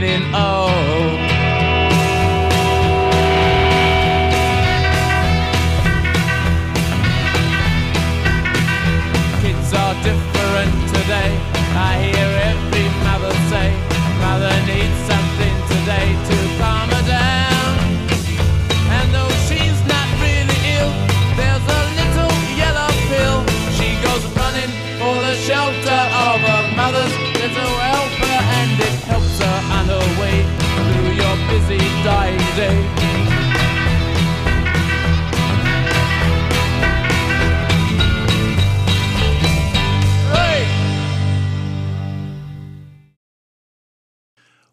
Getting old.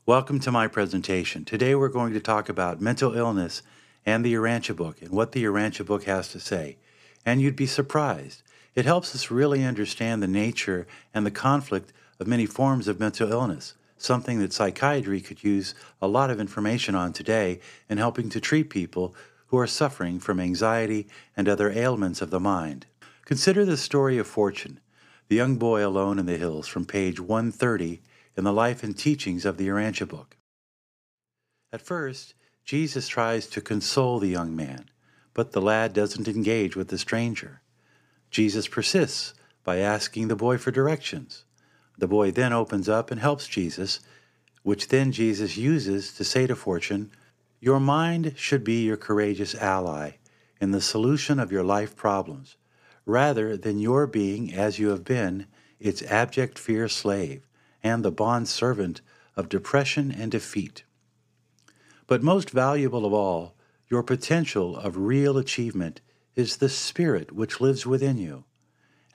Welcome to my presentation. Today we're going to talk about mental illness and the Urantia book and what the Urantia book has to say. And you'd be surprised. It helps us really understand the nature and the conflict of many forms of mental illness, something that psychiatry could use a lot of information on today in helping to treat people who are suffering from anxiety and other ailments of the mind. Consider the story of Fortune, the young boy alone in the hills, from page 130 in the life and teachings of the Urantia book. At first, Jesus tries to console the young man, but the lad doesn't engage with the stranger. Jesus persists by asking the boy for directions. The boy then opens up and helps Jesus, which then Jesus uses to say to Fortune, Your mind should be your courageous ally in the solution of your life problems, rather than your being, as you have been, its abject fear slave and the bond servant of depression and defeat. But most valuable of all, your potential of real achievement is the spirit which lives within you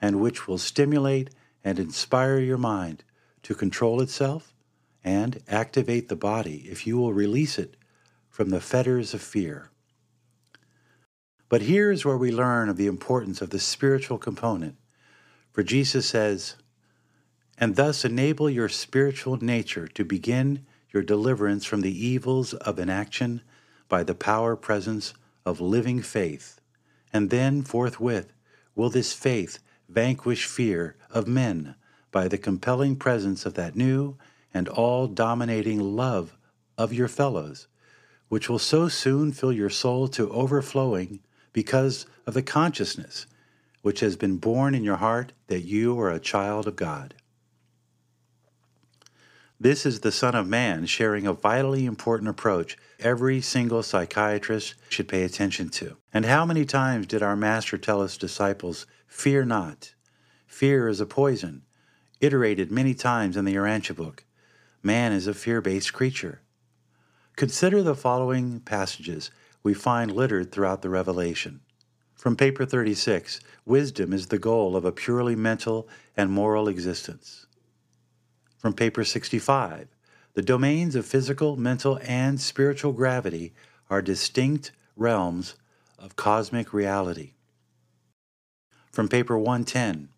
and which will stimulate and inspire your mind to control itself and activate the body if you will release it from the fetters of fear. But here is where we learn of the importance of the spiritual component. For Jesus says, and thus enable your spiritual nature to begin your deliverance from the evils of inaction by the power presence of living faith. And then forthwith will this faith vanquish fear of men by the compelling presence of that new and all dominating love of your fellows, which will so soon fill your soul to overflowing because of the consciousness which has been born in your heart that you are a child of God. This is the Son of Man sharing a vitally important approach every single psychiatrist should pay attention to. And how many times did our Master tell his disciples, Fear not? Fear is a poison, iterated many times in the Urantia book. Man is a fear based creature. Consider the following passages we find littered throughout the Revelation. From paper 36, wisdom is the goal of a purely mental and moral existence. From paper 65, the domains of physical, mental, and spiritual gravity are distinct realms of cosmic reality. From paper 110,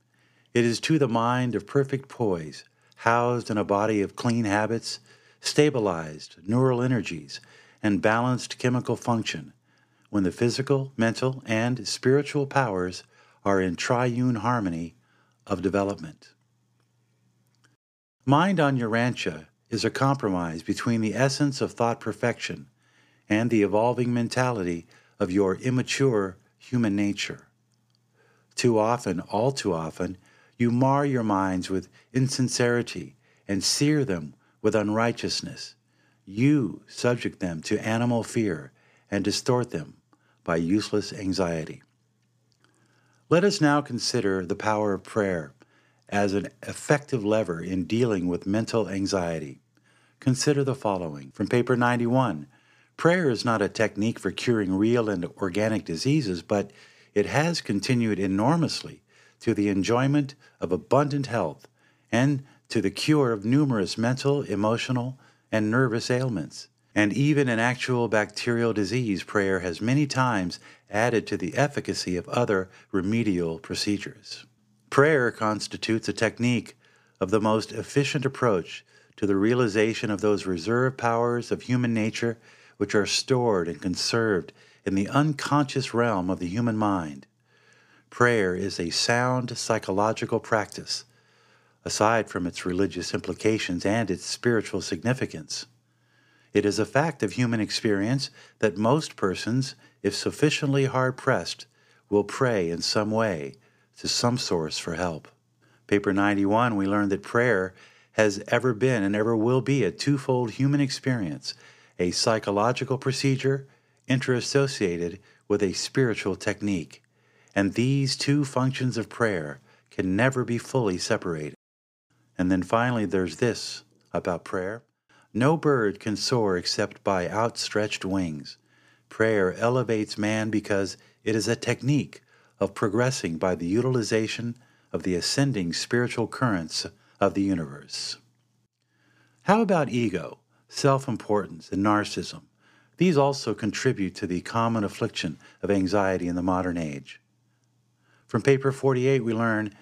it is to the mind of perfect poise, housed in a body of clean habits, stabilized neural energies, and balanced chemical function, when the physical, mental, and spiritual powers are in triune harmony of development. Mind on Urantia is a compromise between the essence of thought perfection and the evolving mentality of your immature human nature. Too often, all too often, you mar your minds with insincerity and sear them with unrighteousness. You subject them to animal fear and distort them by useless anxiety. Let us now consider the power of prayer as an effective lever in dealing with mental anxiety. Consider the following from paper 91. Prayer is not a technique for curing real and organic diseases, but it has continued enormously to the enjoyment of abundant health and to the cure of numerous mental, emotional, and nervous ailments. And even in actual bacterial disease, prayer has many times added to the efficacy of other remedial procedures. Prayer constitutes a technique of the most efficient approach to the realization of those reserve powers of human nature which are stored and conserved in the unconscious realm of the human mind. Prayer is a sound psychological practice, aside from its religious implications and its spiritual significance. It is a fact of human experience that most persons, if sufficiently hard pressed, will pray in some way to some source for help. Paper 91, we learned that prayer has ever been and ever will be a twofold human experience a psychological procedure interassociated with a spiritual technique. And these two functions of prayer can never be fully separated. And then finally, there's this about prayer no bird can soar except by outstretched wings. Prayer elevates man because it is a technique of progressing by the utilization of the ascending spiritual currents of the universe. How about ego, self importance, and narcissism? These also contribute to the common affliction of anxiety in the modern age. From paper 48, we learn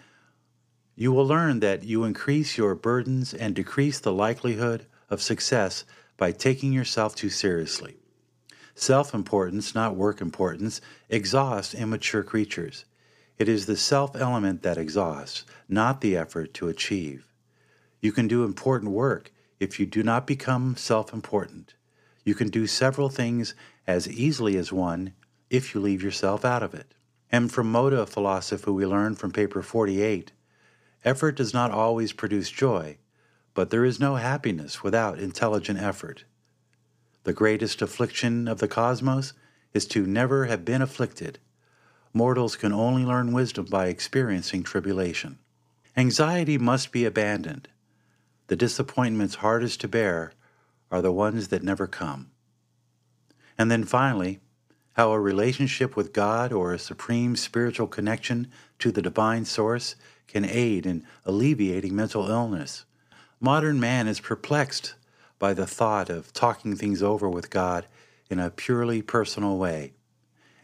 you will learn that you increase your burdens and decrease the likelihood of success by taking yourself too seriously. Self importance, not work importance, exhausts immature creatures. It is the self element that exhausts, not the effort to achieve. You can do important work if you do not become self important. You can do several things as easily as one if you leave yourself out of it. And from Mota philosophy, we learn from paper 48 effort does not always produce joy, but there is no happiness without intelligent effort. The greatest affliction of the cosmos is to never have been afflicted. Mortals can only learn wisdom by experiencing tribulation. Anxiety must be abandoned. The disappointments hardest to bear are the ones that never come. And then finally, how a relationship with God or a supreme spiritual connection to the divine source can aid in alleviating mental illness. Modern man is perplexed by the thought of talking things over with God in a purely personal way.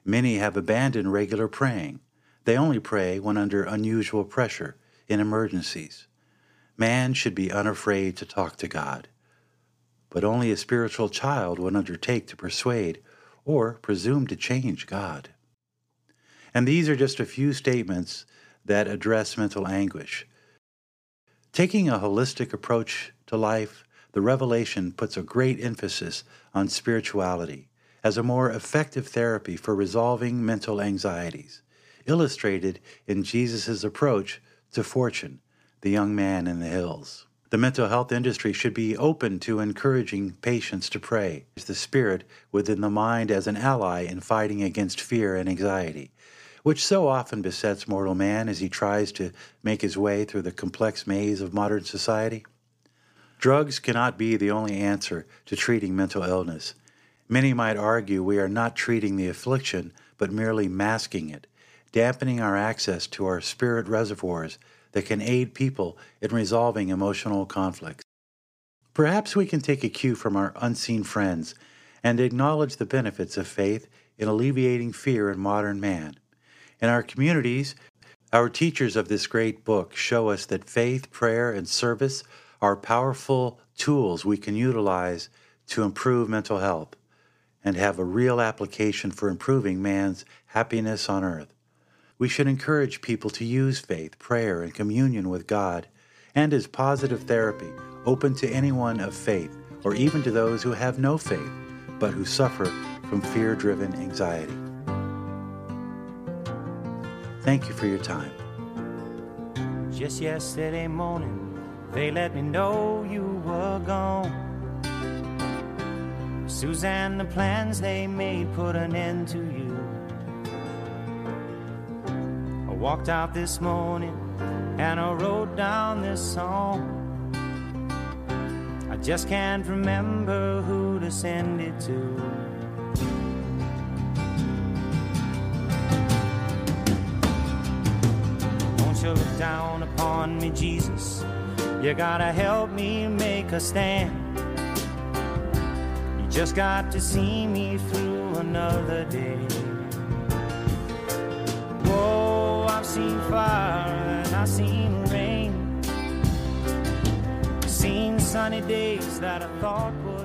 Many have abandoned regular praying. They only pray when under unusual pressure, in emergencies. Man should be unafraid to talk to God. But only a spiritual child would undertake to persuade or presume to change God. And these are just a few statements that address mental anguish. Taking a holistic approach to life, the Revelation puts a great emphasis on spirituality as a more effective therapy for resolving mental anxieties, illustrated in Jesus' approach to fortune, the young man in the hills. The mental health industry should be open to encouraging patients to pray, the spirit within the mind as an ally in fighting against fear and anxiety, which so often besets mortal man as he tries to make his way through the complex maze of modern society? Drugs cannot be the only answer to treating mental illness. Many might argue we are not treating the affliction, but merely masking it, dampening our access to our spirit reservoirs that can aid people in resolving emotional conflicts. Perhaps we can take a cue from our unseen friends and acknowledge the benefits of faith in alleviating fear in modern man. In our communities, our teachers of this great book show us that faith, prayer, and service are powerful tools we can utilize to improve mental health and have a real application for improving man's happiness on earth. We should encourage people to use faith, prayer, and communion with God and is positive therapy open to anyone of faith or even to those who have no faith but who suffer from fear driven anxiety. Thank you for your time. Just yesterday morning, they let me know you were gone. Suzanne, the plans they made put an end to you. I walked out this morning and I wrote down this song. I just can't remember who to send it to. Look down upon me, Jesus? You gotta help me make a stand. You just got to see me through another day. Whoa, I've seen fire and I've seen rain. Seen sunny days that I thought never.